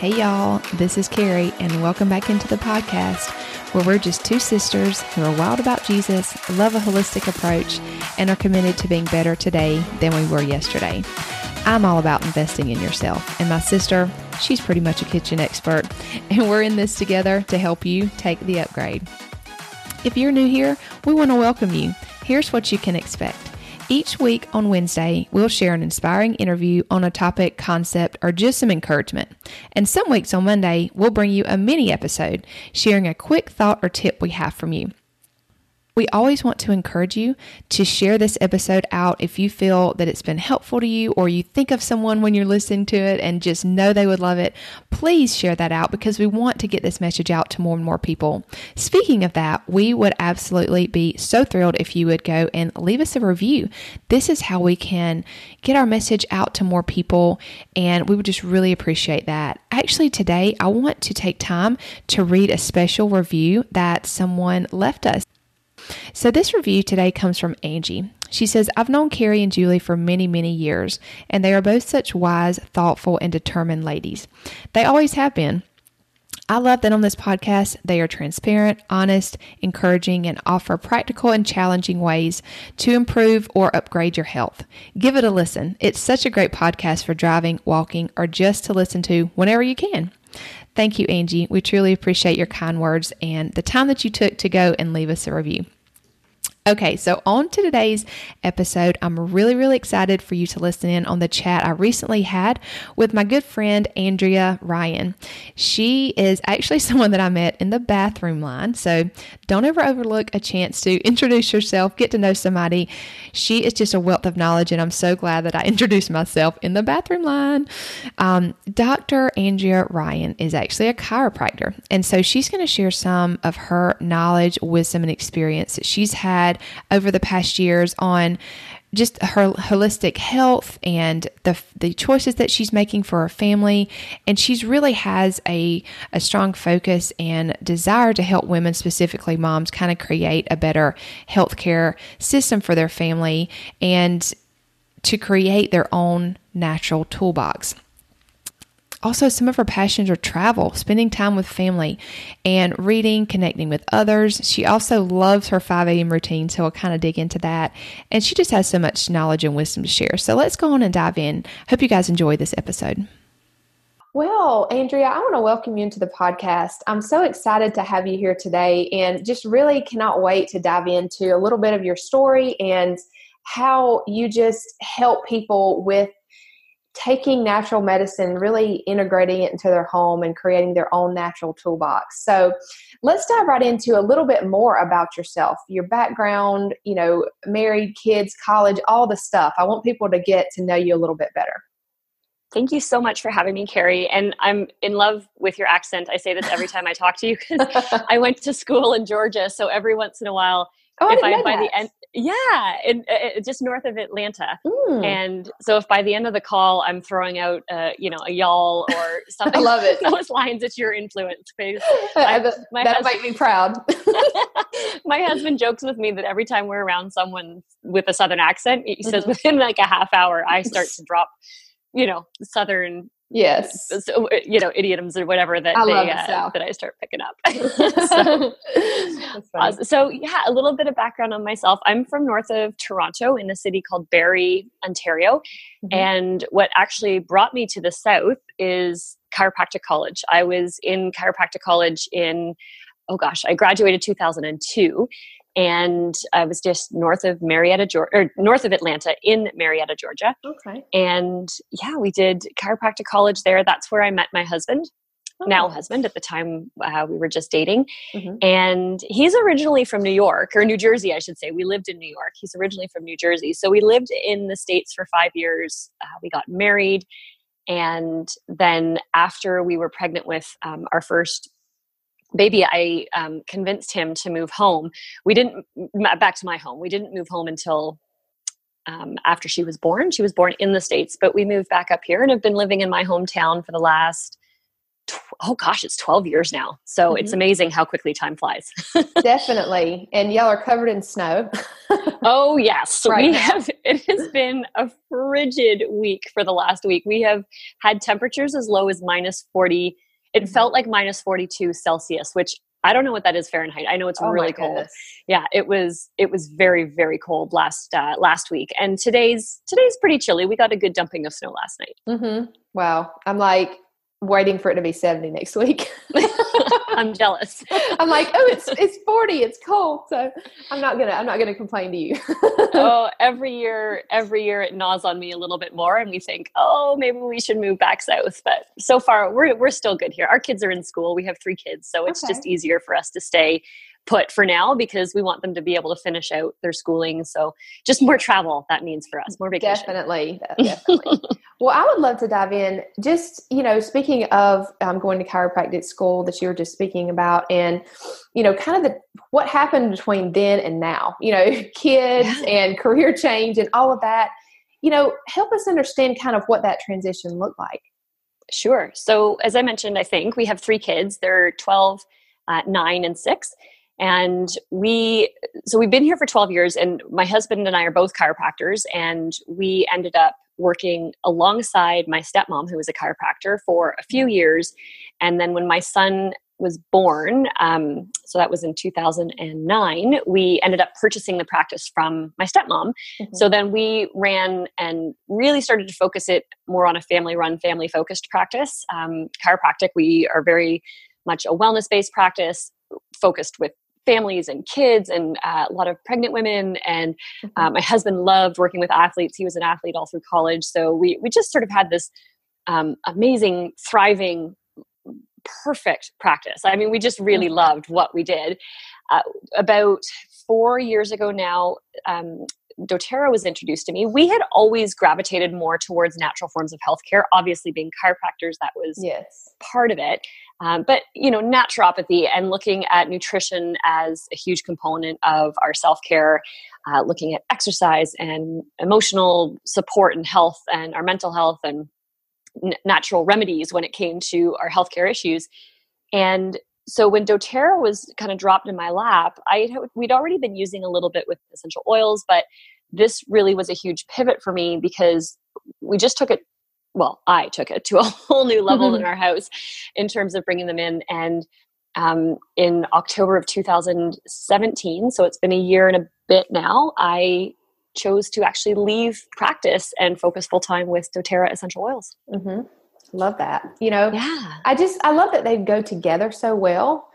Hey, y'all, this is Carrie, and welcome back into the podcast where we're just two sisters who are wild about Jesus, love a holistic approach, and are committed to being better today than we were yesterday. I'm all about investing in yourself, and my sister, she's pretty much a kitchen expert, and we're in this together to help you take the upgrade. If you're new here, we want to welcome you. Here's what you can expect. Each week on Wednesday, we'll share an inspiring interview on a topic, concept, or just some encouragement. And some weeks on Monday, we'll bring you a mini episode sharing a quick thought or tip we have from you. We always want to encourage you to share this episode out if you feel that it's been helpful to you or you think of someone when you're listening to it and just know they would love it. Please share that out because we want to get this message out to more and more people. Speaking of that, we would absolutely be so thrilled if you would go and leave us a review. This is how we can get our message out to more people, and we would just really appreciate that. Actually, today I want to take time to read a special review that someone left us. So, this review today comes from Angie. She says, I've known Carrie and Julie for many, many years, and they are both such wise, thoughtful, and determined ladies. They always have been. I love that on this podcast, they are transparent, honest, encouraging, and offer practical and challenging ways to improve or upgrade your health. Give it a listen. It's such a great podcast for driving, walking, or just to listen to whenever you can. Thank you, Angie. We truly appreciate your kind words and the time that you took to go and leave us a review. Okay, so on to today's episode. I'm really, really excited for you to listen in on the chat I recently had with my good friend Andrea Ryan. She is actually someone that I met in the bathroom line. So don't ever overlook a chance to introduce yourself, get to know somebody. She is just a wealth of knowledge, and I'm so glad that I introduced myself in the bathroom line. Um, Dr. Andrea Ryan is actually a chiropractor, and so she's going to share some of her knowledge, wisdom, and experience that she's had had over the past years on just her holistic health and the the choices that she's making for her family and she's really has a a strong focus and desire to help women specifically moms kind of create a better healthcare system for their family and to create their own natural toolbox. Also, some of her passions are travel, spending time with family, and reading, connecting with others. She also loves her 5 a.m. routine, so we'll kind of dig into that. And she just has so much knowledge and wisdom to share. So let's go on and dive in. Hope you guys enjoy this episode. Well, Andrea, I want to welcome you into the podcast. I'm so excited to have you here today and just really cannot wait to dive into a little bit of your story and how you just help people with taking natural medicine, really integrating it into their home and creating their own natural toolbox. So let's dive right into a little bit more about yourself, your background, you know, married, kids, college, all the stuff. I want people to get to know you a little bit better. Thank you so much for having me, Carrie. And I'm in love with your accent. I say this every time I talk to you because I went to school in Georgia. So every once in a while, oh, if I, I by that. the end, yeah, in, uh, just north of Atlanta. Mm. And so, if by the end of the call I'm throwing out, uh, you know, a y'all or something, I love it. those lines, it's your influence. My that'll husband, make me proud. my husband jokes with me that every time we're around someone with a southern accent, he says mm-hmm. within like a half hour, I start to drop, you know, southern Yes. So, uh, you know, idioms or whatever that I they, uh, that I start picking up. so, uh, so, yeah, a little bit of background on myself. I'm from north of Toronto in a city called Barrie, Ontario. Mm-hmm. And what actually brought me to the south is chiropractic college. I was in chiropractic college in oh gosh, I graduated 2002 and I was just north of Marietta, Georgia, or north of Atlanta in Marietta, Georgia. Okay. And yeah, we did chiropractic college there. That's where I met my husband, oh. now husband. At the time, uh, we were just dating, mm-hmm. and he's originally from New York or New Jersey, I should say. We lived in New York. He's originally from New Jersey, so we lived in the states for five years. Uh, we got married. And then, after we were pregnant with um, our first baby i um, convinced him to move home we didn't back to my home we didn't move home until um, after she was born she was born in the states but we moved back up here and have been living in my hometown for the last oh gosh, it's 12 years now. So mm-hmm. it's amazing how quickly time flies. Definitely. And y'all are covered in snow. oh, yes. Right we now. have, it has been a frigid week for the last week. We have had temperatures as low as minus 40. It mm-hmm. felt like minus 42 Celsius, which I don't know what that is Fahrenheit. I know it's oh really cold. Yeah, it was it was very very cold last uh, last week, and today's today's pretty chilly. We got a good dumping of snow last night. Mm-hmm. Wow, I'm like waiting for it to be 70 next week. I'm jealous. I'm like, oh, it's it's 40. It's cold. So I'm not gonna I'm not gonna complain to you. oh, every year, every year it gnaws on me a little bit more, and we think, oh, maybe we should move back south. But so far, we're we're still good here. Our kids are in school. We have three kids, so it's okay. just easier for us to stay put for now because we want them to be able to finish out their schooling. So just more travel that means for us, more vacation. Definitely, definitely. well, I would love to dive in. Just you know, speaking of um, going to chiropractic school that you were just speaking about, and you know, kind of the what happened between then and now. You know, kids yeah. and career change and all of that. You know, help us understand kind of what that transition looked like. Sure. So, as I mentioned, I think we have three kids. They're 12, uh, 9, and 6 and we so we've been here for 12 years and my husband and i are both chiropractors and we ended up working alongside my stepmom who was a chiropractor for a few years. And then when my son was born um, so that was in 2009 we ended up purchasing the practice from my stepmom. Mm-hmm. so then we ran and really started to focus it more on a family run family focused practice. Um, chiropractic we are very much a wellness based practice focused with families and kids and uh, a lot of pregnant women. And uh, mm-hmm. my husband loved working with athletes. He was an athlete all through college. So we, we just sort of had this um, amazing, thriving, perfect practice. I mean, we just really mm-hmm. loved what we did. Uh, about four years ago now, um, doTERRA was introduced to me, we had always gravitated more towards natural forms of healthcare. Obviously, being chiropractors, that was yes. part of it. Um, but you know, naturopathy and looking at nutrition as a huge component of our self care, uh, looking at exercise and emotional support and health and our mental health and n- natural remedies when it came to our healthcare issues. And so when doTERRA was kind of dropped in my lap, I we'd already been using a little bit with essential oils, but this really was a huge pivot for me because we just took it well i took it to a whole new level in our house in terms of bringing them in and um, in october of 2017 so it's been a year and a bit now i chose to actually leave practice and focus full time with doterra essential oils. Mm-hmm. love that. You know yeah. I just i love that they go together so well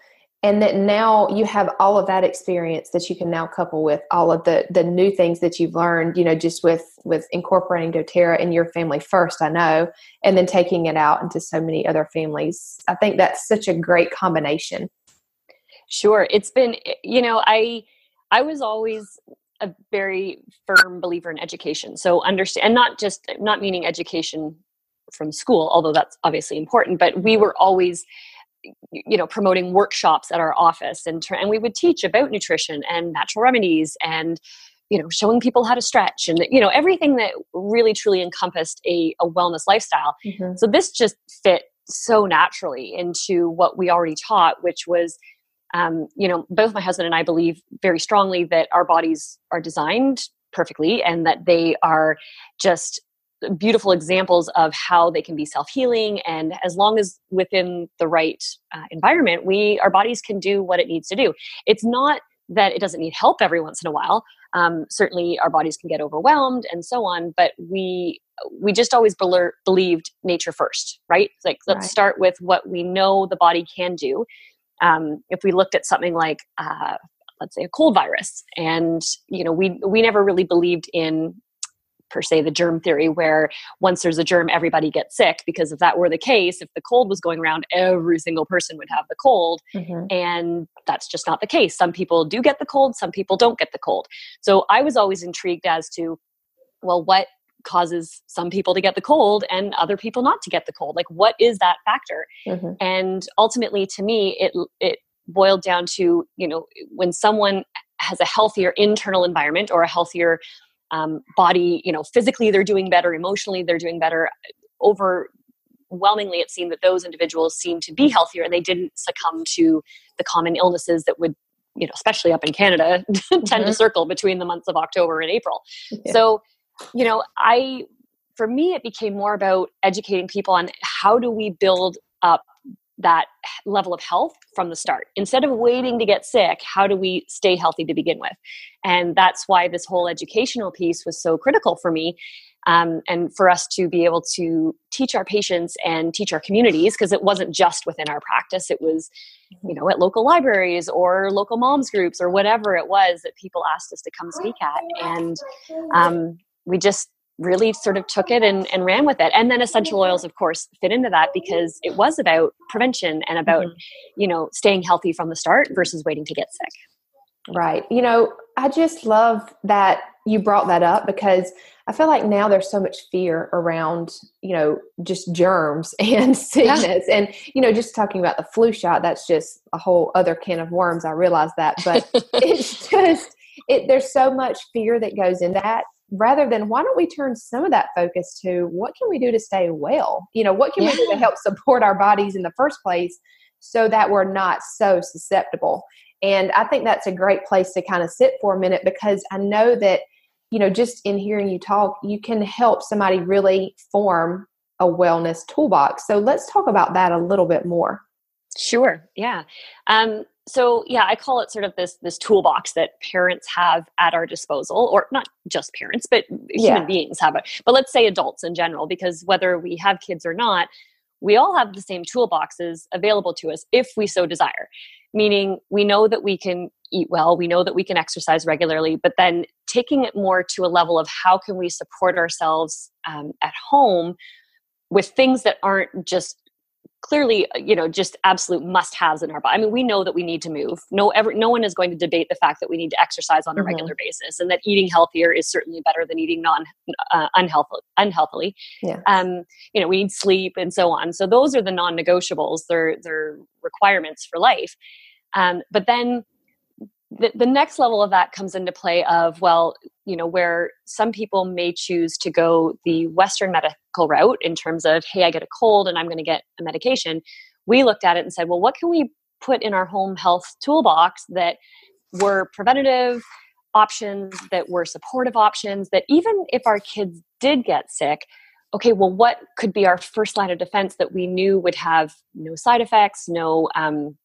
and that now you have all of that experience that you can now couple with all of the the new things that you've learned you know just with with incorporating doterra in your family first i know and then taking it out into so many other families. I think that's such a great combination. Sure. It's been eh, you know i i was always a very firm believer in education. So understand and not just not meaning education from school although that's obviously important but we were always you know promoting workshops at our office and and we would teach about nutrition and natural remedies and you know showing people how to stretch and you know everything that really truly encompassed a, a wellness lifestyle mm-hmm. so this just fit so naturally into what we already taught which was um, you know both my husband and i believe very strongly that our bodies are designed perfectly and that they are just beautiful examples of how they can be self-healing and as long as within the right uh, environment we our bodies can do what it needs to do. It's not that it doesn't need help every once in a while. Um, certainly our bodies can get overwhelmed and so on but we we just always be- believed nature first right? Like let's right. start with what we know the body can do. Um, if we looked at something like uh, let's say a cold virus and you know we we never really believed in per se the germ theory where once there's a germ everybody gets sick because if that were the case if the cold was going around every single person would have the cold. Mm-hmm. and that's just not the case. Some people do get the cold some people don't get the cold. So i was always intrigued as to well what causes some people to get the cold and other people not to get the cold? Like what is that factor? Mm-hmm. and ultimately to me it it boiled down to you know when someone has a healthier internal environment or a healthier um, body you know physically they're doing better emotionally they're doing better overwhelmingly it seemed that those individuals seemed to be healthier and they didn't succumb to the common illnesses that would you know especially up in canada tend mm-hmm. to circle between the months of october and april yeah. so you know i for me it became more about educating people on how do we build up that level of health from the start. Instead of waiting to get sick how do we stay healthy to begin with? And that's why this whole educational piece was so critical for me um, and for us to be able to teach our patients and teach our communities because it wasn't just within our practice. It was you know at local libraries or local moms groups or whatever it was that people asked us to come speak at. and um, we just really sort of took it and, and ran with it. And then essential oils of course fit into that because it was about prevention and about mm-hmm. you know staying healthy from the start versus waiting to get sick. Right. You know i just love that you brought that up because i feel like now there's so much fear around you know just germs and sickness. Yeah. and you know just talking about the flu shot that's just a whole other can of worms i realize that. But it's just it, there's so much fear that goes in that rather than why don't we turn some of that focus to what can we do to stay well? You know, what can yeah. we do to help support our bodies in the first place so that we're not so susceptible? And I think that's a great place to kind of sit for a minute because I know that, you know, just in hearing you talk, you can help somebody really form a wellness toolbox. So let's talk about that a little bit more. Sure. Yeah. Um, so yeah i call it sort of this this toolbox that parents have at our disposal or not just parents but yeah. human beings have it but let's say adults in general because whether we have kids or not we all have the same toolboxes available to us if we so desire meaning we know that we can eat well we know that we can exercise regularly but then taking it more to a level of how can we support ourselves um, at home with things that aren't just clearly uh, you know just absolute must haves in our body i mean we know that we need to move no ever no one is going to debate the fact that we need to exercise on a mm-hmm. regular basis and that eating healthier is certainly better than eating non uh, unhealthily unhealthily yeah. um you know we need sleep and so on so those are the non-negotiables they're they're requirements for life um but then the, the next level of that comes into play of well you know where some people may choose to go the western medical route in terms of hey i get a cold and i'm going to get a medication. We looked at it and said well what can we put in our home health toolbox that were preventative options that were supportive options that even if our kids did get sick okay well what could be our first line of defense that we knew would have no side effects no um,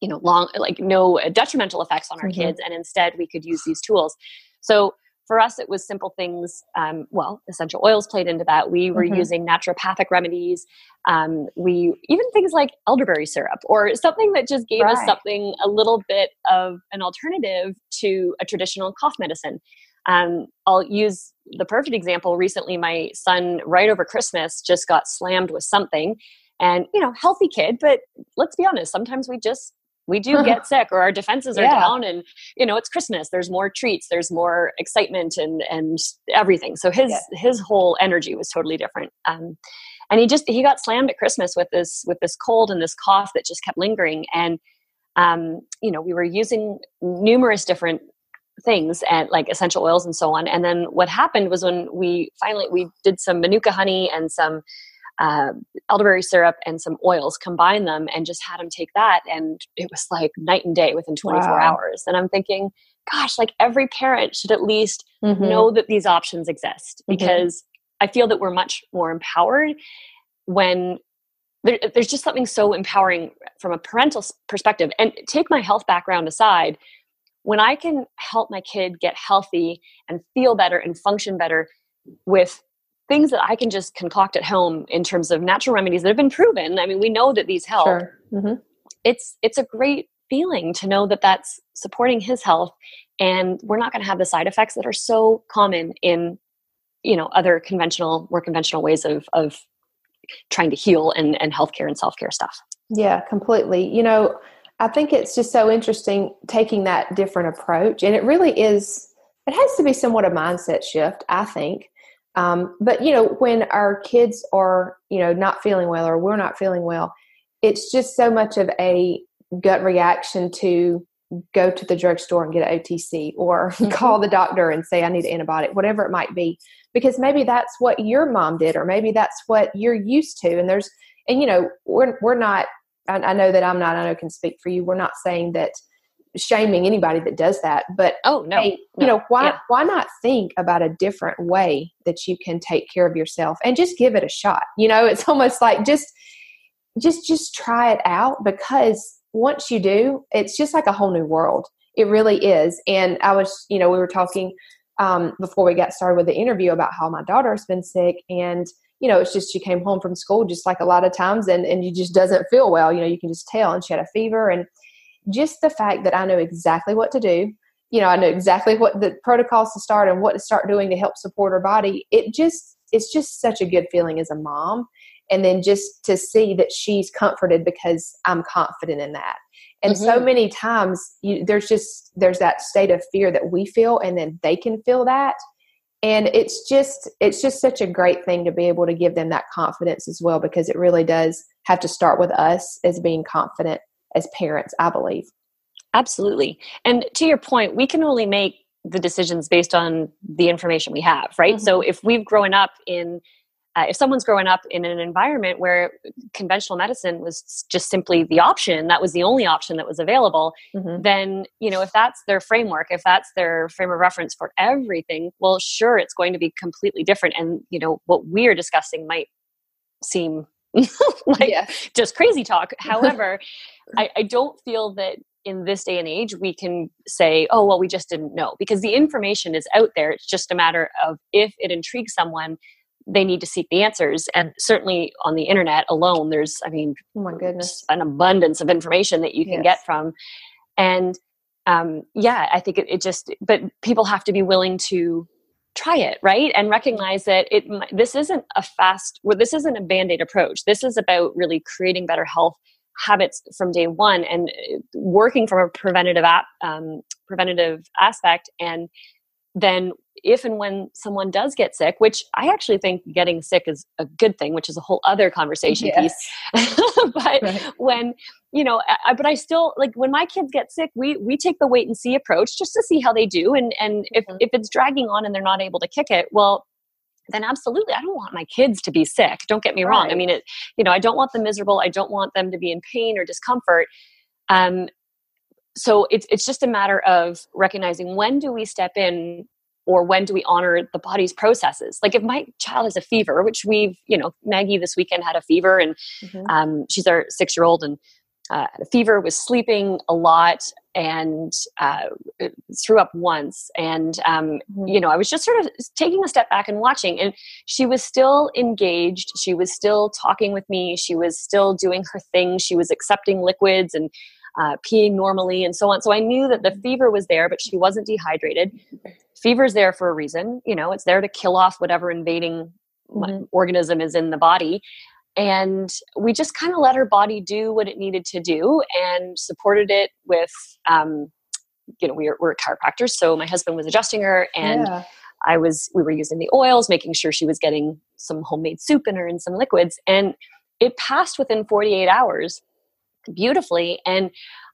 you know long like no detrimental effects on our mm-hmm. kids and instead we could use these tools so for us it was simple things um, well essential oils played into that we were mm-hmm. using naturopathic remedies um, we even things like elderberry syrup or something that just gave right. us something a little bit of an alternative to a traditional cough medicine um, i'll use the perfect example recently my son right over christmas just got slammed with something and you know healthy kid but let's be honest sometimes we just we do get sick or our defenses are yeah. down and you know it's christmas there's more treats there's more excitement and and everything so his yeah. his whole energy was totally different um, and he just he got slammed at christmas with this with this cold and this cough that just kept lingering and um, you know we were using numerous different things and like essential oils and so on and then what happened was when we finally we did some manuka honey and some uh, elderberry syrup and some oils, combine them, and just had him take that. And it was like night and day within 24 wow. hours. And I'm thinking, gosh, like every parent should at least mm-hmm. know that these options exist mm-hmm. because mm-hmm. I feel that we're much more empowered when there, there's just something so empowering from a parental perspective. And take my health background aside, when I can help my kid get healthy and feel better and function better with things that I can just concoct at home in terms of natural remedies that have been proven. I mean, we know that these help. Sure. Mm-hmm. It's it's a great feeling to know that that's supporting his health, and we're not going to have the side effects that are so common in you know other conventional, more conventional ways of of trying to heal and and healthcare and self care stuff. Yeah, completely. You know, I think it's just so interesting taking that different approach, and it really is. It has to be somewhat a mindset shift, I think um, but you know, when our kids are you know not feeling well or we're not feeling well, it's just so much of a gut reaction to go to the drugstore and get an OTC or mm-hmm. call the doctor and say, I need an antibiotic, whatever it might be. Because maybe that's what your mom did, or maybe that's what you're used to. And there's, and you know, we're, we're not, I, I know that I'm not, I know can speak for you. We're not saying that shaming anybody that does that, but oh no, hey, you know, why, yeah. why not think about a different way that you can take care of yourself and just give it a shot? You know, it's almost like just, just, just try it out because once you do, it's just like a whole new world. It really is. And I was, you know, we were talking um, before we got started with the interview about how my daughter's been sick and you know it's just she came home from school just like a lot of times and and you just doesn't feel well you know you can just tell and she had a fever and just the fact that i know exactly what to do you know i know exactly what the protocols to start and what to start doing to help support her body it just it's just such a good feeling as a mom. And then just to see that she's comforted because i'm confident in that. And mm-hmm. so many times you, there's just there's that state of fear that we feel and then they can feel that. And it's just it's just such a great thing to be able to give them that confidence as well because it really does have to start with us as being confident as parents i believe absolutely and to your point we can only make the decisions based on the information we have right mm-hmm. so if we've grown up in uh, if someone's growing up in an environment where conventional medicine was just simply the option that was the only option that was available mm-hmm. then you know if that's their framework if that's their frame of reference for everything well sure it's going to be completely different and you know what we're discussing might seem like yeah. just crazy talk. However I, I don't feel that in this day and age we can say oh well we just didn't know because the information is out there. It's just a matter of if it intrigues someone they need to seek the answers. And certainly on the internet alone there's i mean oh my goodness. an abundance of information that you can yes. get from. And um, yeah i think it, it, just but people have to be willing to try it right and recognize that it this isn't a fast well this isn't a band-aid approach this is about really creating better health habits from day one and uh, working from a preventative app um, preventative aspect and then if and when someone does get sick, which I actually think getting sick is a good thing, which is a whole other conversation yes. piece. but right. when you know, I, but I still like when my kids get sick, we we take the wait and see approach just to see how they do, and and mm-hmm. if if it's dragging on and they're not able to kick it, well, then absolutely i don't want my kids to be sick don't get me right. wrong i mean it you know i don't want them miserable i don't want them to be in pain or discomfort um, so it's it's just a matter of recognizing when do we step in or when do we honor the body's processes like if my child has a fever which we've you know maggie this weekend had a fever and mm-hmm. um, she's our six year old and uh, fever was sleeping a lot and uh, threw up once and um, mm-hmm. you know i was just sort of taking a step back and watching and she was still engaged. She was still talking with me. She was still doing her thing. She was accepting liquids and uh, peeing normally and so on. So i knew that the mm-hmm. fever was there but she wasn't dehydrated. Fever's there for a reason. You know it's there to kill off whatever invading mm-hmm. organism is in the body and we just kind of let her body do what it needed to do and supported it with um, you know we were, we're chiropractors so my husband was adjusting her and yeah. i was we were using the oils making sure she was getting some homemade soup in her and some liquids and it passed within 48 hours beautifully and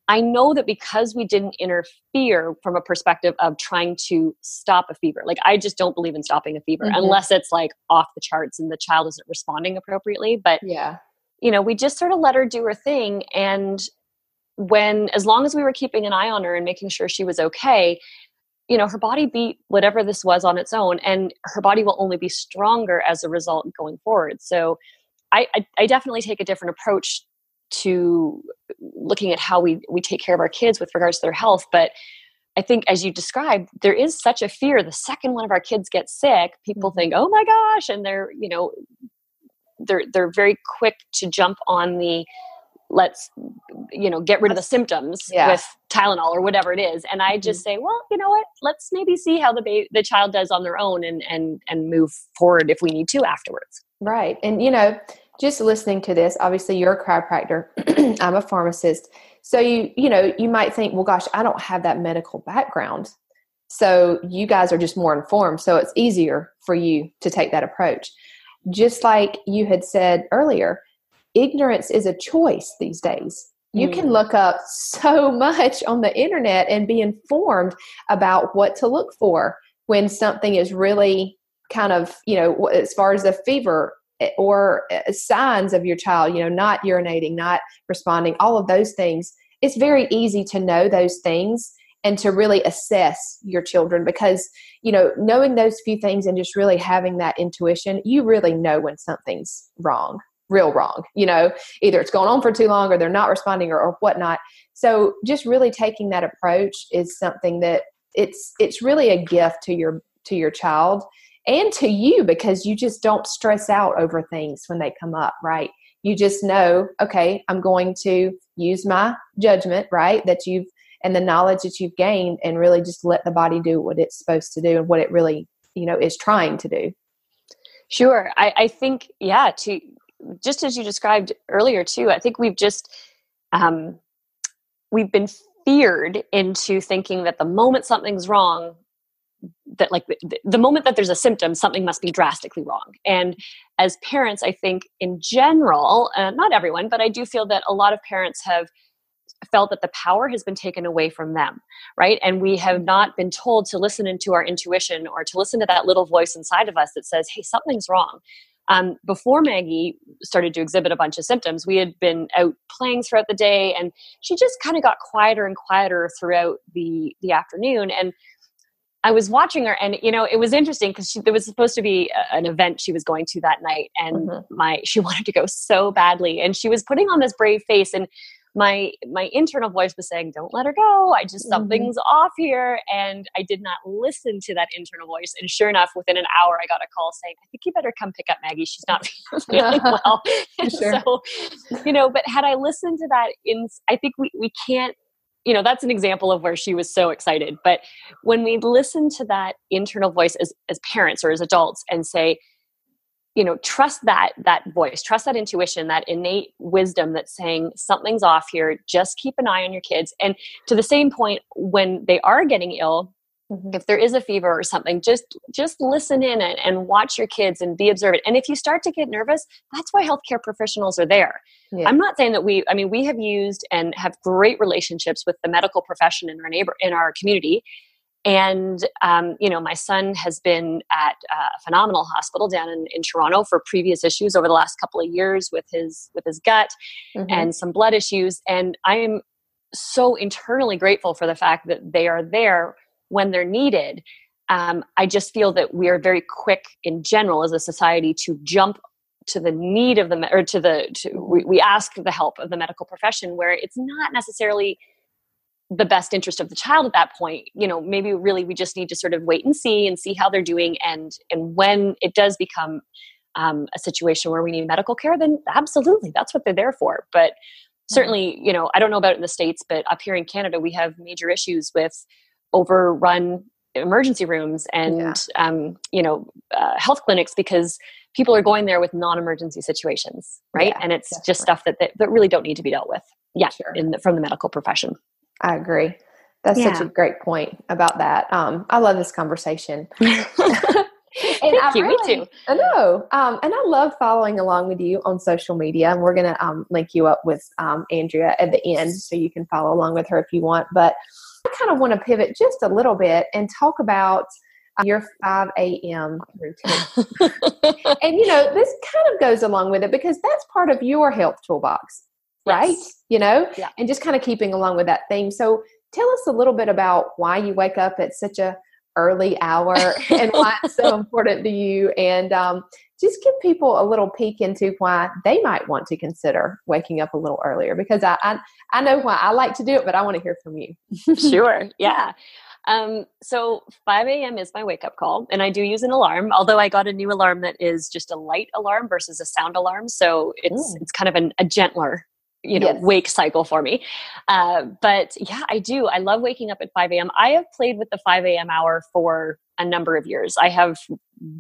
I know that because we didn't interfere from a perspective of trying to stop a fever, like I just don't believe in stopping a fever mm-hmm. unless it's like off the charts and the child isn't responding appropriately. But yeah, you know, we just sort of let her do her thing. And when, as long as we were keeping an eye on her and making sure she was okay, you know, her body beat whatever this was on its own, and her body will only be stronger as a result going forward. So I, I, I definitely take a different approach to looking at how we we take care of our kids with regards to their health but i think as you described there is such a fear the second one of our kids gets sick people mm-hmm. think oh my gosh and they're you know they're they're very quick to jump on the let's you know get rid of the symptoms yeah. with tylenol or whatever it is and i just mm-hmm. say well you know what let's maybe see how the ba- the child does on their own and and and move forward if we need to afterwards right and you know just listening to this, obviously you're a chiropractor, I'm a pharmacist. So you, you know, you might think, well, gosh, I don't have that medical background. So you guys are just more informed. So it's easier for you to take that approach. Just like you had said earlier, ignorance is a choice these days. You mm. can look up so much on the internet and be informed about what to look for when something is really kind of, you know, as far as the fever or eh, signs of your child, you know, not urinating, not responding, all of those things. It's very easy to know those things and to really assess your children because you know knowing those few things and just really having that intuition you really know when something's wrong real wrong you know either it's going on for too long or they're not responding or, or whatnot so just really taking that approach is something that it's it's really a gift to your to your child and to you because you just don't stress out over things when they come up right? You just know okay i'm going to use my judgment right that you've and the knowledge that you've gained and really just let the body do what it's supposed to do and what it really you know is trying to do. Sure. I, I think yeah to just as you described earlier too i think we've just um, we've been feared into thinking that the moment something's wrong that like the, the, moment that there's a symptom something must be drastically wrong and as parents i think in general uh, not everyone but i do feel that a lot of parents have felt that the power has been taken away from them, right? And we have not been told to listen into our intuition or to listen to that little voice inside of us that says, hey, something's wrong. Um, before Maggie started to exhibit a bunch of symptoms, we had been out playing throughout the day, and she just kind of got quieter and quieter throughout the the afternoon. And I was watching her, and you know, it was interesting because there was supposed to be a, an event she was going to that night, and mm-hmm. my she wanted to go so badly, and she was putting on this brave face, and my my internal voice was saying don't let her go i just mm-hmm. something's mm-hmm. off here and i did not listen to that internal voice and sure enough within an hour i got a call saying i think you better come pick up maggie she's not feeling well sure. so you know but had i listened to that in i think we, we can't you know that's an example of where she was so excited. But when we listen to that internal voice as, as parents or as adults and say you know trust that that voice trust that intuition that innate wisdom that's saying something's off here. Just keep an eye on your kids. And to the same point when they are getting ill mm-hmm. if there is a fever or something just just listen in and, and, watch your kids and be observant and if you start to get nervous that's why healthcare professionals are there yeah. i'm not saying that we i mean we have used and have great relationships with the medical profession in our neighbor in our community and, um, you know, my son has been at a phenomenal hospital down in, in Toronto for previous issues over the last couple of years with his with his gut mm-hmm. and some blood issues. And I am so internally grateful for the fact that they are there when they're needed. Um, I just feel that we are very quick in general as a society to jump to the need of the or to the to, we, we ask the help of the medical profession where it's not necessarily the best interest of the child at that point. You know maybe really we just need to sort of wait and see and see how they're doing and and when it does become um, a situation where we need medical care then absolutely that's what they're there for. But certainly you know i don't know about it in the states but up here in canada we have major issues with overrun emergency rooms and yeah. um, you know uh, health clinics because people are going there with non-emergency situations right yeah, and it's definitely. just stuff that, that, that really don't need to be dealt with yeah sure. in the, from the medical profession I agree. That's yeah. such a great point about that. Um, I love this conversation. and Thank I you. Really, me too. I know. Um, and I love following along with you on social media. And we're going to um, link you up with um, Andrea at the end so you can follow along with her if you want. But I kind of want to pivot just a little bit and talk about uh, your 5 a.m. routine. and, you know, this kind of goes along with it because that's part of your health toolbox right? Yes. You know, yeah. and just kind of keeping along with that theme. So tell us a little bit about why you wake up at such a early hour and why it's so important to you and um, just give people a little peek into why they might want to consider waking up a little earlier because I, I, I know why I like to do it, but I want to hear from you. sure. Yeah. Um, so 5 a.m. is my wake up call, and I do use an alarm. Although I got a new alarm that is just a light alarm versus a sound alarm, so it's it's kind of an, a gentler you know yes. wake cycle for me uh, but yeah i do i love waking up at 5 a.m i have played with the 5 a.m hour for a number of years i have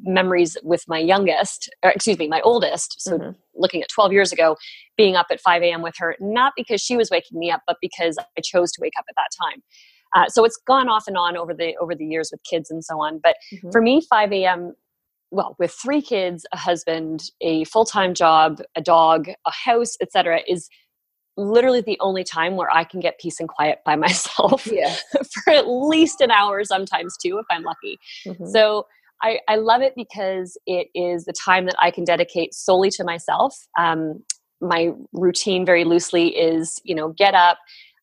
memories with my youngest or excuse me my oldest so mm-hmm. looking at 12 years ago being up at 5 a.m with her not because she was waking me up but because i chose to wake up at that time uh, so it's gone off and on over the over the years with kids and so on but mm-hmm. for me 5 a.m well with three kids a husband a full-time job a dog a house etc is literally the only time where I can get peace and quiet by myself Yeah. for at least an hour, sometimes two, if I'm lucky. Mhm. So I, I love it because it is the time that I can dedicate solely to myself. Um, my routine, very loosely, is you know get up.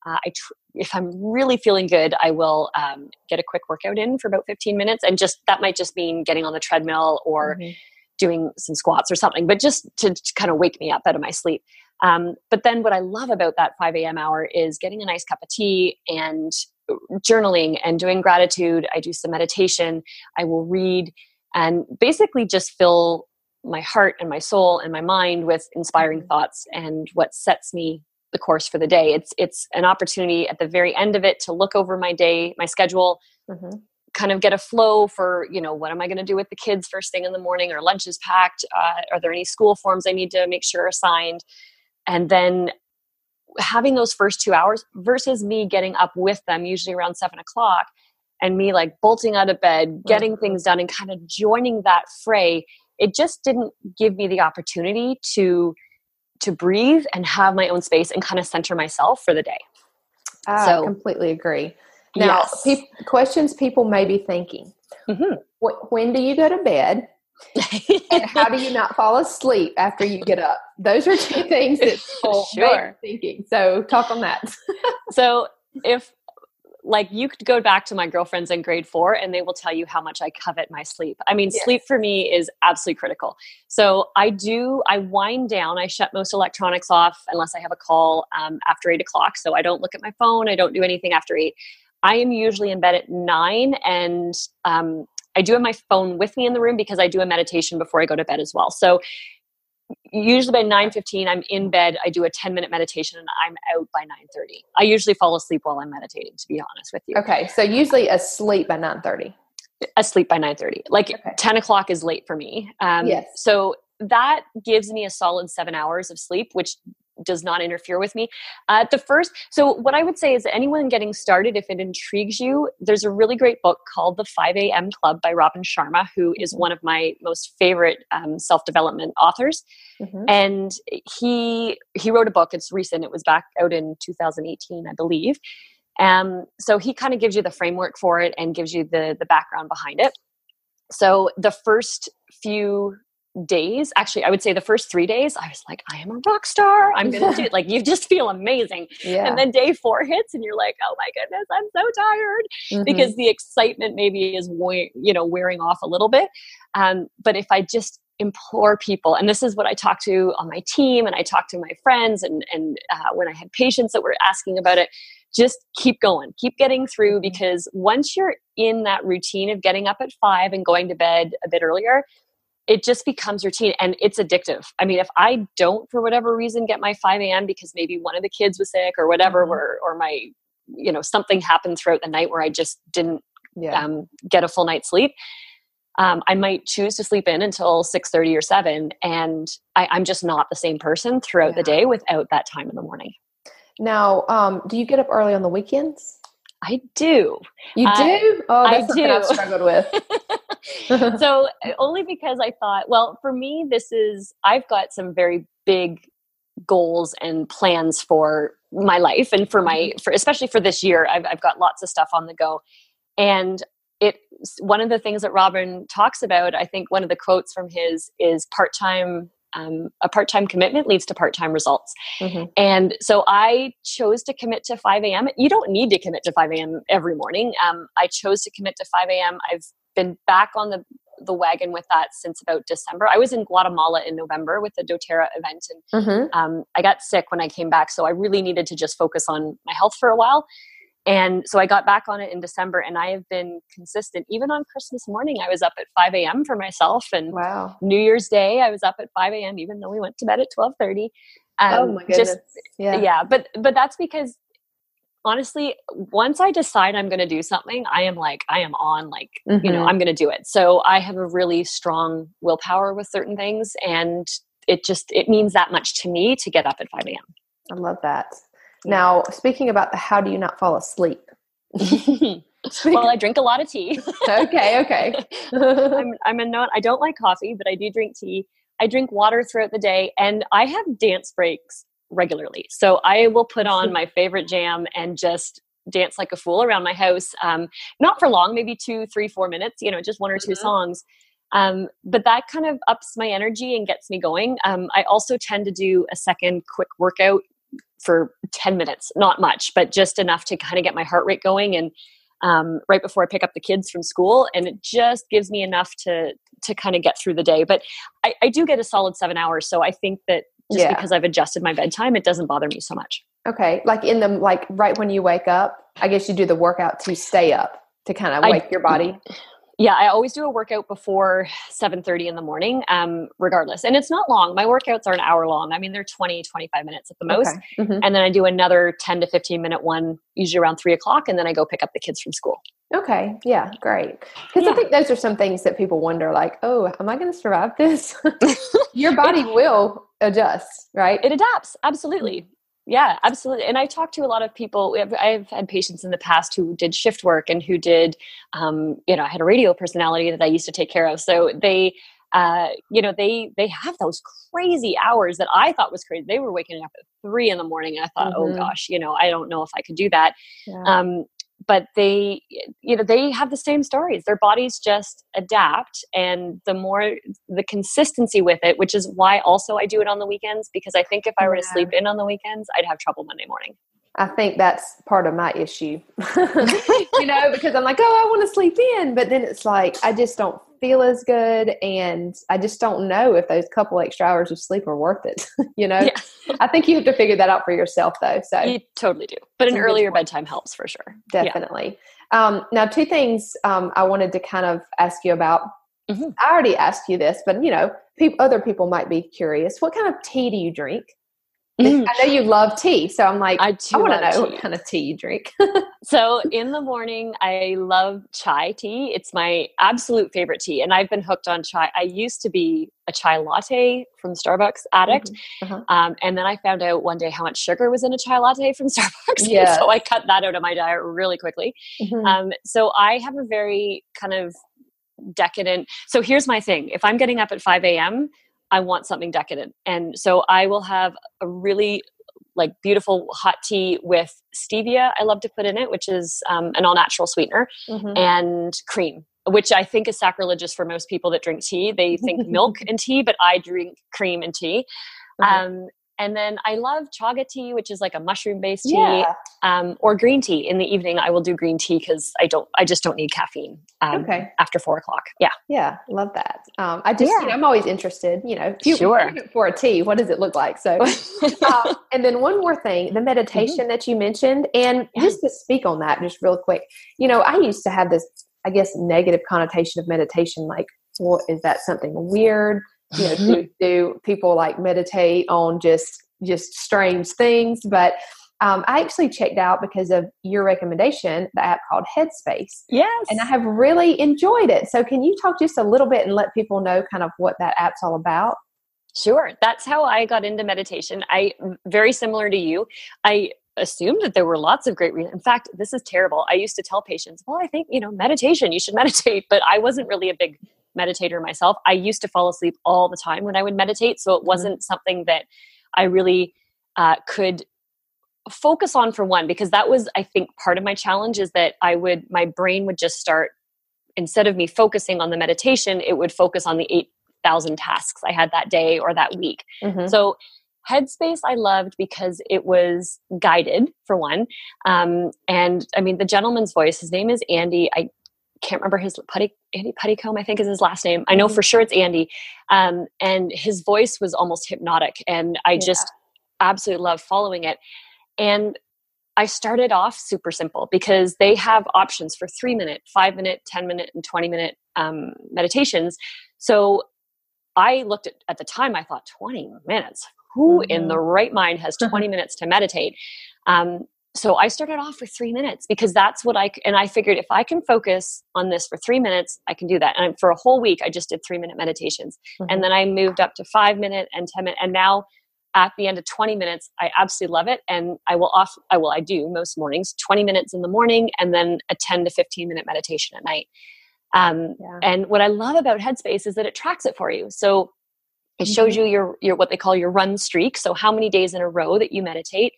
Uh, I tr- if I'm really feeling good, I will um, get a quick workout in for about 15 minutes, and just that might just mean getting on the treadmill or Mhm. doing some squats or something, but just to, to kind of wake me up out of my sleep. Um, but then what I love about that 5 a.m. hour is getting a nice cup of tea and journaling and doing gratitude. I do some meditation. I will read and basically just fill my heart and my soul and my mind with inspiring Mhm. thoughts and what sets me the course for the day. It's it's an opportunity at the very end of it to look over my day, my schedule, Mhm. kind of get a flow for you know what am i going to do with the kids first thing in the morning or lunch is packed uh, are there any school forms i need to make sure are signed and then having those first two hours versus me getting up with them usually around seven o'clock and me like bolting out of bed getting things done and kind of joining that fray it just didn't give me the opportunity to to breathe and have my own space and kind of center myself for the day I So- completely agree. Now, Yes. peop- questions people may be thinking: Mhm. Wh- When do you go to bed? and how do you not fall asleep after you get up? Those are two things that people Sure. thinking. So, talk on that. so if like you could go back to my girlfriends in grade four and they will tell you how much I covet my sleep. I mean, Yes. sleep for me is absolutely critical. So I do, I wind down, I shut most electronics off unless I have a call um, after eight o'clock. So I don't look at my phone, I don't do anything after eight. I am usually in bed at nine and um, I do have my phone with me in the room because I do a meditation before I go to bed as well. So usually by 9.15 i'm in bed i do a 10 minute meditation and i'm out by 9.30 i usually fall asleep while i'm meditating to be honest with you Okay, so usually asleep by nine thirty. asleep by 9.30 like Okay. 10 o'clock is late for me um, Yes. so that gives me a solid seven hours of sleep which does not interfere with me uh, the first so what i would say is anyone getting started if it intrigues you there's a really great book called the 5 a.m club by robin sharma who is Mhm. one of my most favorite um, self-development authors Mhm. and he he wrote a book it's recent it was back out in 2018 i believe um, so he kind of gives you the framework for it and gives you the the background behind it so the first few days actually i would say the first three days i was like i am a rock star i'm gonna do it like you just feel amazing Yeah, and then day four hits and you're like oh my goodness i'm so tired Mhm. because the excitement maybe is we- you know wearing off a little bit um, but if i just implore people and this is what i talk to on my team and i talk to my friends and and uh, when i had patients that were asking about it just keep going keep getting through Mhm. because once you're in that routine of getting up at five and going to bed a bit earlier it just becomes routine and it's addictive. I mean, if I don't, for whatever reason, get my 5 a.m. because maybe one of the kids was sick or whatever, Mhm. or, or my, you know, something happened throughout the night where I just didn't yeah, um, get a full night's sleep, um, I might choose to sleep in until 6.30 or 7. And I, I'm just not the same person throughout the day without that time in the morning. Now, um, do you get up early on the weekends? I do. You I- do? oh, I that's something I've do. struggled with. so uh, only because I thought, well, for me, this is I've got some very big goals and plans for my life and for my for especially for this year. I've I've got lots of stuff on the go, and it one of the things that Robin talks about. I think one of the quotes from his is part time. Um, a part-time commitment leads to part-time results Mhm. and so I chose to commit to 5 a.m. You don't need to commit to 5 a.m. every morning. Um, I chose to commit to 5 a.m. I've been back on the the wagon with that since about December. I was in Guatemala in November with the DoTerra event, and Mhm. um, I got sick when I came back, so I really needed to just focus on my health for a while. And so I got back on it in December, and I have been consistent. Even on Christmas morning, I was up at 5 a.m. for myself, and Wow. New Year's Day, I was up at 5 a.m. even though we went to bed at 12:30. oh my goodness. Just yeah. yeah but but that's because honestly once i decide i'm going to do something i am like i am on like you know Mhm. i'm going to do it so i have a really strong willpower with certain things and it just it means that much to me to get up at 5 a.m. I love that. Now, speaking about the how do you not fall asleep? well i drink a lot of tea okay, okay. I'm I'm a not I don't like coffee, but I do drink tea. I drink water throughout the day and I have dance breaks regularly. So I will put on my favorite jam and just dance like a fool around my house. Um, not for long, maybe two, three, four minutes, you know, just one or 2 mm-hmm. songs. Um, but that kind of ups my energy and gets me going. Um, I also tend to do a second quick workout for 10 minutes, not much, but just enough to kind of get my heart rate going and um, right before I pick up the kids from school. And it just gives me enough to, to kind of get through the day. But I, I do get a solid seven hours. So I think that just yeah. because I've adjusted my bedtime, it doesn't bother me so much. Okay. Like in the, like right when you wake up, I guess you do the workout to stay up to kind of wake I, your body yeah i always do a workout before 7.30 in the morning um, regardless and it's not long my workouts are an hour long i mean they're 20 25 minutes at the most okay. mm-hmm. and then i do another 10 to 15 minute one usually around 3 o'clock and then i go pick up the kids from school okay yeah great because yeah. i think those are some things that people wonder like oh am i going to survive this your body will adjust right it adapts absolutely yeah absolutely and i talked to a lot of people i've had patients in the past who did shift work and who did um, you know i had a radio personality that i used to take care of so they uh, you know they they have those crazy hours that i thought was crazy they were waking up at three in the morning i thought oh mm-hmm. oh gosh you know i don't know if i could do that yeah. um, but they you know they have the same stories their bodies just adapt and the more the consistency with it which is why also i do it on the weekends because i think if i were yeah. to sleep in on the weekends i'd have trouble monday morning I think that's part of my issue. you know, because I'm like, oh, I want to sleep in, but then it's like I just don't feel as good and I just don't know if those couple extra hours of sleep are worth it. you know? Yeah. I think you have to figure that out for yourself though. So You totally do. But an earlier bedtime helps for sure. Definitely. Yeah. Um, now two things um, I wanted to kind of ask you about. Mm-hmm. I already asked you this, but you know, pe- other people might be curious. What kind of tea do you drink? Mm. I know you love tea, so I'm like, I, I want to know tea. what kind of tea you drink. so in the morning, I love chai tea. It's my absolute favorite tea, and I've been hooked on chai. I used to be a chai latte from Starbucks addict, mm-hmm. uh-huh. um, and then I found out one day how much sugar was in a chai latte from Starbucks. Yeah. so I cut that out of my diet really quickly. Mm-hmm. Um, so I have a very kind of decadent. So here's my thing: if I'm getting up at 5 a.m., I want something decadent. And so I will have a really like beautiful hot tea with stevia I love to put in it, which is um, an all natural sweetener, mm-hmm. and cream, which I think is sacrilegious for most people that drink tea. They think milk and tea, but I drink cream and tea. Mm-hmm. Um, and then I love chaga tea, which is like a mushroom based tea, yeah. um, or green tea. In the evening, I will do green tea because I don't, I just don't need caffeine. Um, okay. After four o'clock. Yeah. Yeah. Love that. Um, I just, yeah. you know, I'm always interested, you know, you, sure. for a tea, what does it look like? So, uh, and then one more thing, the mm-hmm. meditation mm-hmm. that you mentioned, and just to speak on that just real quick, you know, I used to have this, I guess, negative connotation of meditation, like, well, is that something weird? You know do, do people like meditate on just just strange things but um, I actually checked out because of your recommendation the app called Headspace. Yes. And I have really enjoyed it. So, can you talk just a little bit and let people know kind of what that app's all about? Sure. That's how I got into meditation. I, very similar to you, I assumed that there were lots of great reasons. In fact, this is terrible. I used to tell patients, well, I think, you know, meditation, you should meditate, but I wasn't really a big meditator myself. I used to fall asleep all the time when I would meditate, so it mm-hmm. wasn't mm-hmm. something that I really uh, could focus on for one because that was i think part of my challenge is that i would my brain would just start instead of me focusing on the meditation it would focus on the 8000 tasks i had that day or that week mm-hmm. so headspace i loved because it was guided for one um, and i mean the gentleman's voice his name is andy i can't remember his putty Andy Puddicombe, I think is his last name. I know mm-hmm. for sure it's Andy. Um, and his voice was almost hypnotic, and I yeah. just absolutely love following it. And I started off super simple because they have options for three minute, five minute, 10 minute, and 20 minute um, meditations. So I looked at, at the time, I thought 20 minutes. Who mm-hmm. in the right mind has 20 minutes to meditate? Um, so I started off for three minutes because that's what I and I figured if I can focus on this for three minutes, I can do that. And for a whole week, I just did three minute meditations, mm-hmm. and then I moved up to five minute and ten minute, and now at the end of 20 minutes i absolutely love it and i will off i will i do most mornings 20 minutes in the morning and then a 10 to 15 minute meditation at night um, yeah. and what i love about headspace is that it tracks it for you so It mm-hmm. shows you your your what they call your run streak, so how many days in a row that you meditate.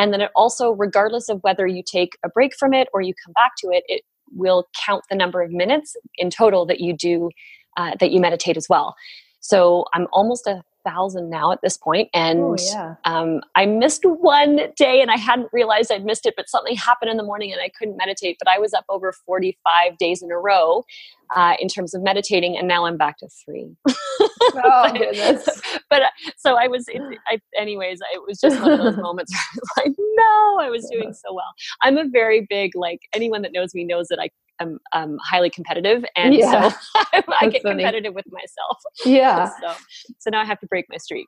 And then it also, regardless of whether you take a break from it or you come back to it, it will count the number of minutes in total that you do uh, that you meditate as well. So I'm almost a thousand now at this point, and oh, yeah. um, I missed one day, and I hadn't realized I'd missed it. But something happened in the morning, and I couldn't meditate. But I was up over 45 days in a row uh, in terms of meditating, and now I'm back to three. oh goodness! but uh, so I was. It, I, anyways, it was just one of those moments where I was like, "No, I was doing so well." I'm a very big like anyone that knows me knows that I am um, highly competitive, and yeah. so I get funny. competitive with myself. Yeah. so, so now I have to break my streak.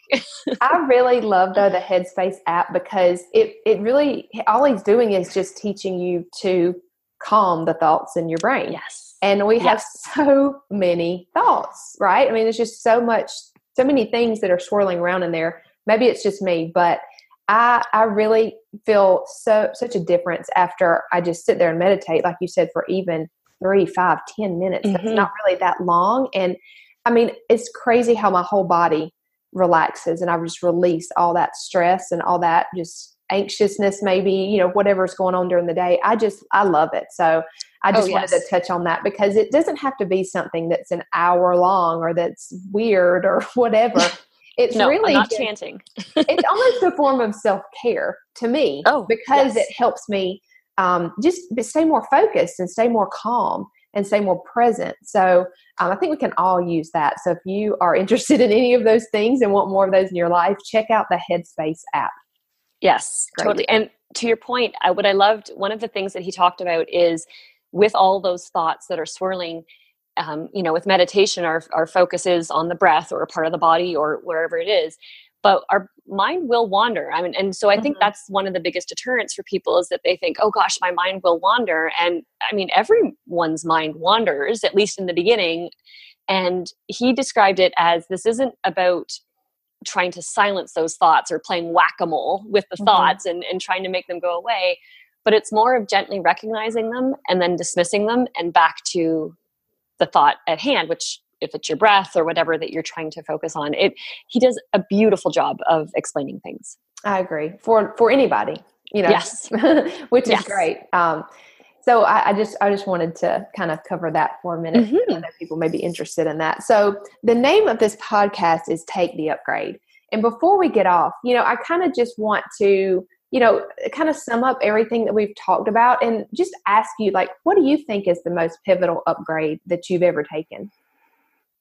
I really love though the Headspace app because it it really all he's doing is just teaching you to calm the thoughts in your brain. Yes. And we yes. have so many thoughts, right? I mean, there's just so much, so many things that are swirling around in there. Maybe it's just me, but I I really feel so such a difference after I just sit there and meditate, like you said, for even three, five, ten minutes. Mm-hmm. That's not really that long. And I mean, it's crazy how my whole body relaxes and I just release all that stress and all that just anxiousness, maybe, you know, whatever's going on during the day. I just I love it. So I oh, just oh, yes. wanted to touch on that because it doesn't have to be something that's an hour long or that's weird or whatever. It's no, really I'm not just, chanting. it's almost a form of self care to me. Oh, because yes. it helps me um, just stay more focused and stay more calm and stay more present. So um, I think we can all use that. So if you are interested in any of those things and want more of those in your life, check out the Headspace app. Yes, Great. totally. And to your point, I, what I loved, one of the things that he talked about is with all those thoughts that are swirling, um, you know, with meditation, our, our focus is on the breath or a part of the body or wherever it is. But our mind will wander. I mean, and so I think mm-hmm. that's one of the biggest deterrents for people is that they think, oh gosh, my mind will wander. And I mean, everyone's mind wanders, at least in the beginning. And he described it as this isn't about trying to silence those thoughts or playing whack-a-mole with the mm-hmm. thoughts and, and trying to make them go away but it's more of gently recognizing them and then dismissing them and back to the thought at hand which if it's your breath or whatever that you're trying to focus on it he does a beautiful job of explaining things i agree for for anybody you know yes which is yes. great um so I, I, just I just wanted to kind of cover that for a minute. Mm-hmm. I know people may be interested in that. So the name of this podcast is Take the Upgrade. And before we get off, you know, I kind of just want to you know, kind of sum up everything that we've talked about and just ask you, like, what do you think is the most pivotal upgrade that you've ever taken?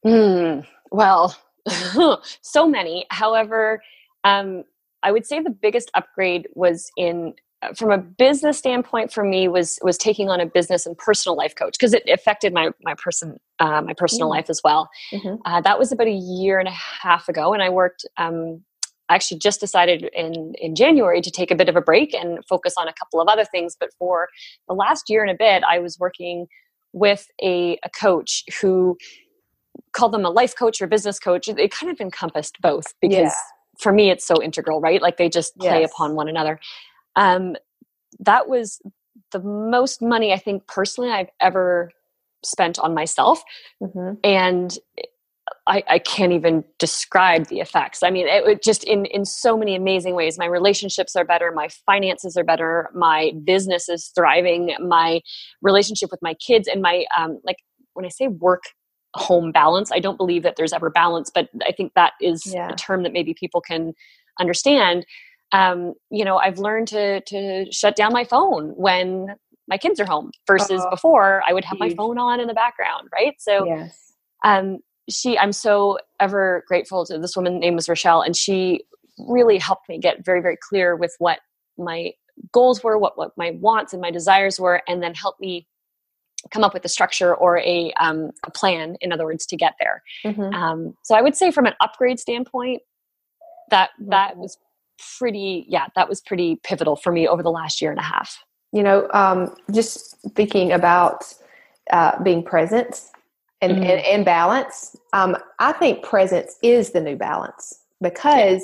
Mm, well, so many. However, um, I would say the biggest upgrade was in uh, from a business standpoint for me was was taking on a business and personal life coach because it affected my my person uh, my personal mm. life as well. Mm-hmm. Uh, that was about a year and a half ago, and I worked um, I actually just decided in in January to take a bit of a break and focus on a couple of other things. But for the last year and a bit, I was working with a, a coach who called them a life coach or business coach. It kind of encompassed both because yeah. for me it's so integral, right? Like they just play yes. upon one another. Um, that was the most money I think personally I've ever spent on myself. Mm-hmm. And I, I, can't even describe the effects. I mean, it, it just in in so many amazing ways. My relationships are better. My finances are better. My business is thriving. My relationship with my kids and my um, like when I say work home balance, I don't believe that there's ever balance, but I think that is yeah. a term that maybe people can understand. Um, you know, I've learned to to shut down my phone when my kids are home versus oh, before I would have huge. my phone on in the background, right? So yes. um, she i'm so ever grateful to this woman name was rochelle and she really helped me get very very clear with what my goals were what what my wants and my desires were and then helped me come up with a structure or a, um, a plan in other words to get there. Mm-hmm. um, so i would say from an upgrade standpoint that that was pretty yeah that was pretty pivotal for me over the last year and a half. You know um, just thinking about uh, being present and, mm-hmm. and, and, balance. Um, I think presence is the new balance because,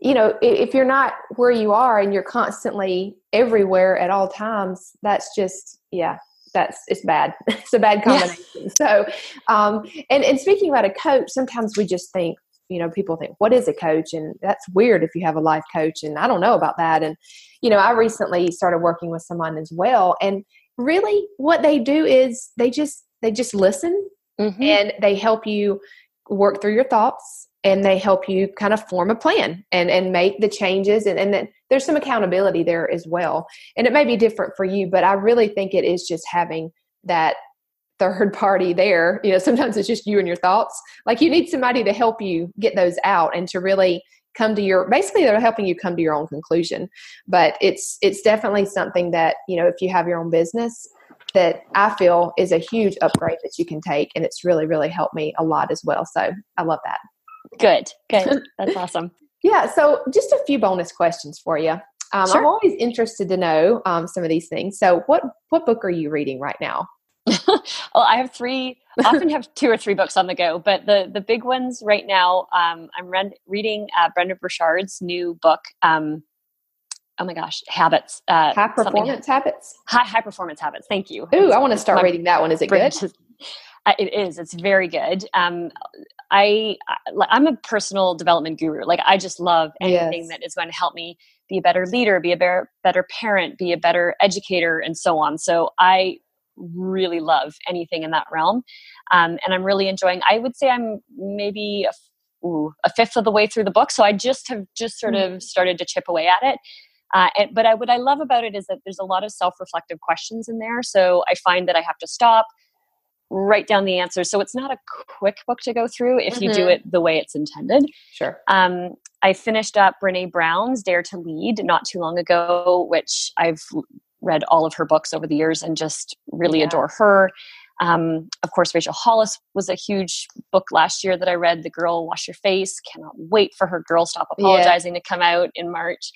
you know, if you're not where you are and you're constantly everywhere at all times, that's just, yeah, that's, it's bad. it's a bad combination. Yeah. So, um, and, and speaking about a coach, sometimes we just think, you know people think what is a coach and that's weird if you have a life coach and i don't know about that and you know i recently started working with someone as well and really what they do is they just they just listen mm-hmm. and they help you work through your thoughts and they help you kind of form a plan and and make the changes and, and then there's some accountability there as well. And it may be different for you but i really think it is just having that third party there. You know sometimes it's just you and your thoughts. Like you need somebody to help you get those out and to really come to your basically they're helping you come to your own conclusion. But it's it's definitely something that you know if you have your own business that i feel is a huge upgrade that you can take and it's really really helped me a lot as well so i love that good good that's awesome yeah so just a few bonus questions for you um, sure. i'm always interested to know um, some of these things so what what book are you reading right now well, I have three. often have two or three books on the go, but the the big ones right now. Um, I'm re- reading uh, Brendon Burchard's new book. Um, oh my gosh, habits. Uh, high performance habits. High high performance habits. Thank you. Ooh, I want to start my, reading that one. Is it good? Uh, it is. It's very good. Um, I I'm a personal development guru. Like I just love anything yes. that is going to help me be a better leader, be a better better parent, be a better educator, and so on. So I really love anything in that realm. Um, and I'm really enjoying, I would say I'm maybe a, ooh, a, fifth of the way through the book. So I just have just sort mm-hmm. of started to chip away at it. Uh, and, but I, what I love about it is that there's a lot of self-reflective questions in there. So I find that I have to stop, write down the answers. So it's not a quick book to go through if mm-hmm. you do mm-hmm. it the way it's intended. Sure. Um, I finished up Brene Brown's Dare to Lead not too long ago, which I've read all of her books over the years and just really yeah. adore her. Um, of course, Rachel Hollis was a huge book last year that I read. The Girl Wash Your Face. Cannot wait for her Girl Stop Apologizing yeah. to come out in March.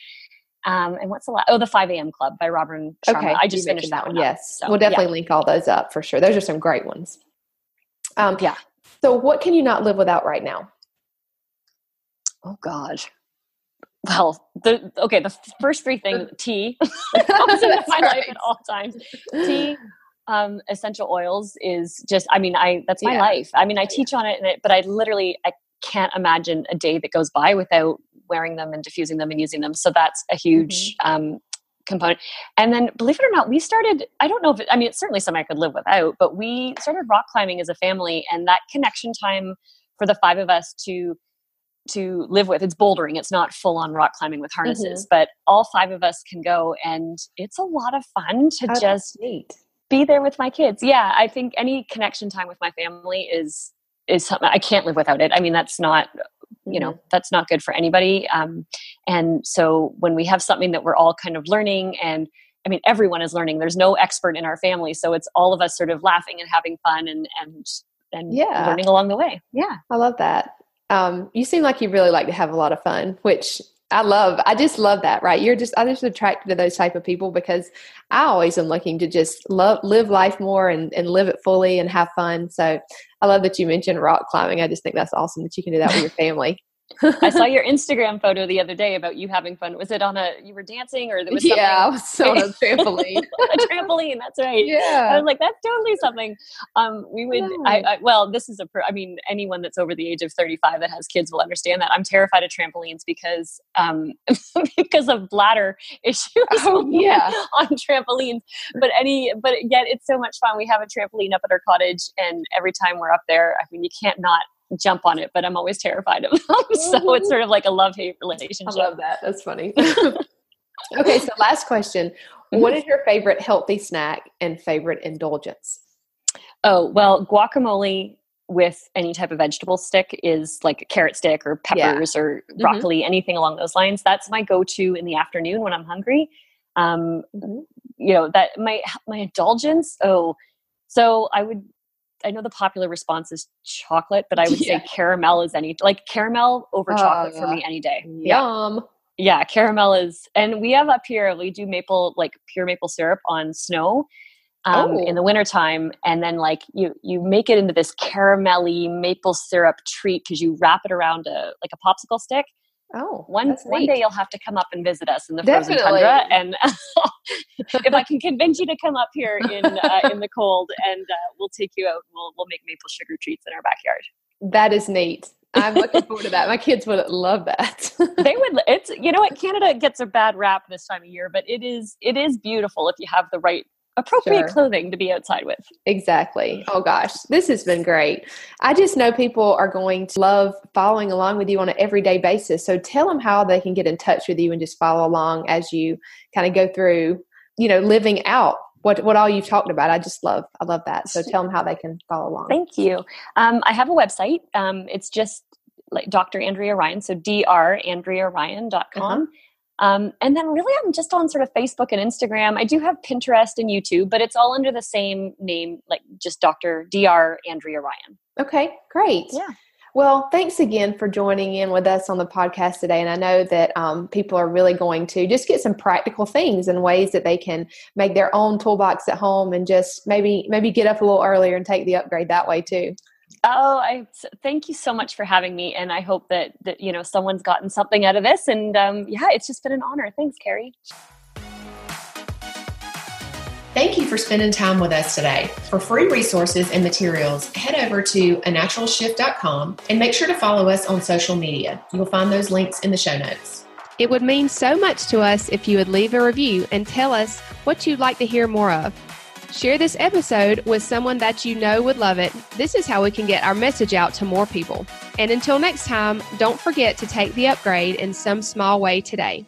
Um, and what's the last? Oh, the 5 a.m. Club by Robin Sharma. Okay, I just finished that one. Up, yes, so, we'll definitely yeah. link all those up for sure. Those are some great ones. Um, yeah. So, what can you not live without right now? Oh God well, the okay, the first three things tea comes into my right. life at all times. Tea, um, essential oils is just. I mean, I that's my yeah. life. I mean, I teach on it, and it, but I literally I can't imagine a day that goes by without wearing them and diffusing them and using them. So that's a huge mm-hmm. um, component. And then, believe it or not, we started. I don't know if it, I mean, it's certainly something I could live without, but we started rock climbing as a family, and that connection time for the five of us to to live with. It's bouldering. It's not full on rock climbing with harnesses, mm-hmm. but all five of us can go and it's a lot of fun to oh, just be there with my kids. Yeah, I think any connection time with my family is is something I can't live without it. I mean, that's not you know mm-hmm. that's not good for anybody. Um, and so when we have something that we're all kind of learning and I mean, everyone is learning. There's no expert in our family, so it's all of us sort of laughing and having fun and and and yeah. learning along the way. Yeah, I love that um, you seem like you really like to have a lot of fun, which I love. I just love that, right? You're just, I'm just attracted to those type of people because I always am looking to just love, live life more and, and live it fully and have fun. So I love that you mentioned rock climbing. I just think that's awesome that you can do that with your family. I saw your Instagram photo the other day about you having fun. Was it on a you were dancing or there was something? Yeah, I was on a trampoline. a trampoline. That's right. Yeah, I was like, that's totally something. Um, we would. I, I, well, this is a. I mean, anyone that's over the age of thirty five that has kids will understand that. I'm terrified of trampolines because um because of bladder issues. Oh yeah, on trampolines. But any, but yet it's so much fun. We have a trampoline up at our cottage, and every time we're up there, I mean, you can't not jump on it, but I'm always terrified of them. so it's mm-hmm. sort of like a love hate relationship. I love that. That's funny. okay, so last question. What is your favorite healthy snack and favorite indulgence? Oh, well, guacamole with any type of vegetable stick is like a carrot stick or peppers yeah. or mm-hmm. broccoli, mm-hmm. anything along those lines. That's my go-to in the afternoon when I'm hungry. Um, mm-hmm. You know that my my indulgence. Oh, so I would I know the popular response is chocolate, but I would yeah. say caramel is any like caramel over chocolate uh, for me any day. Yum. Yeah. yeah, caramel is, and we have up here we do maple like pure maple syrup on snow um, oh. in the wintertime, and then like you you make it into this caramelly maple syrup treat because you wrap it around a like a popsicle stick, Oh, one one day you'll have to come up and visit us in the frozen Definitely. tundra, and if I can convince you to come up here in uh, in the cold, and uh, we'll take you out. We'll we'll make maple sugar treats in our backyard. That is neat. I'm looking forward to that. My kids would love that. they would. It's you know what Canada gets a bad rap this time of year, but it is it is beautiful if you have the right appropriate sure. clothing to be outside with. Exactly. Oh gosh, this has been great. I just know people are going to love following along with you on an everyday basis. So tell them how they can get in touch with you and just follow along as you kind of go through, you know, living out what what all you've talked about. I just love I love that. So tell them how they can follow along. Thank you. Um, I have a website. Um, it's just like Dr. Andrea Ryan, so drandrearyan.com. Uh-huh. Um, and then really I'm just on sort of Facebook and Instagram. I do have Pinterest and YouTube, but it's all under the same name, like just Dr. Dr. Andrea Ryan. Okay, great. Yeah. Well, thanks again for joining in with us on the podcast today. And I know that um, people are really going to just get some practical things and ways that they can make their own toolbox at home and just maybe maybe get up a little earlier and take the upgrade that way too. Oh, I thank you so much for having me, and I hope that that you know someone's gotten something out of this. And um, yeah, it's just been an honor. Thanks, Carrie. Thank you for spending time with us today. For free resources and materials, head over to anaturalshift.com and make sure to follow us on social media. You'll find those links in the show notes. It would mean so much to us if you would leave a review and tell us what you'd like to hear more of. Share this episode with someone that you know would love it. This is how we can get our message out to more people. And until next time, don't forget to take the upgrade in some small way today.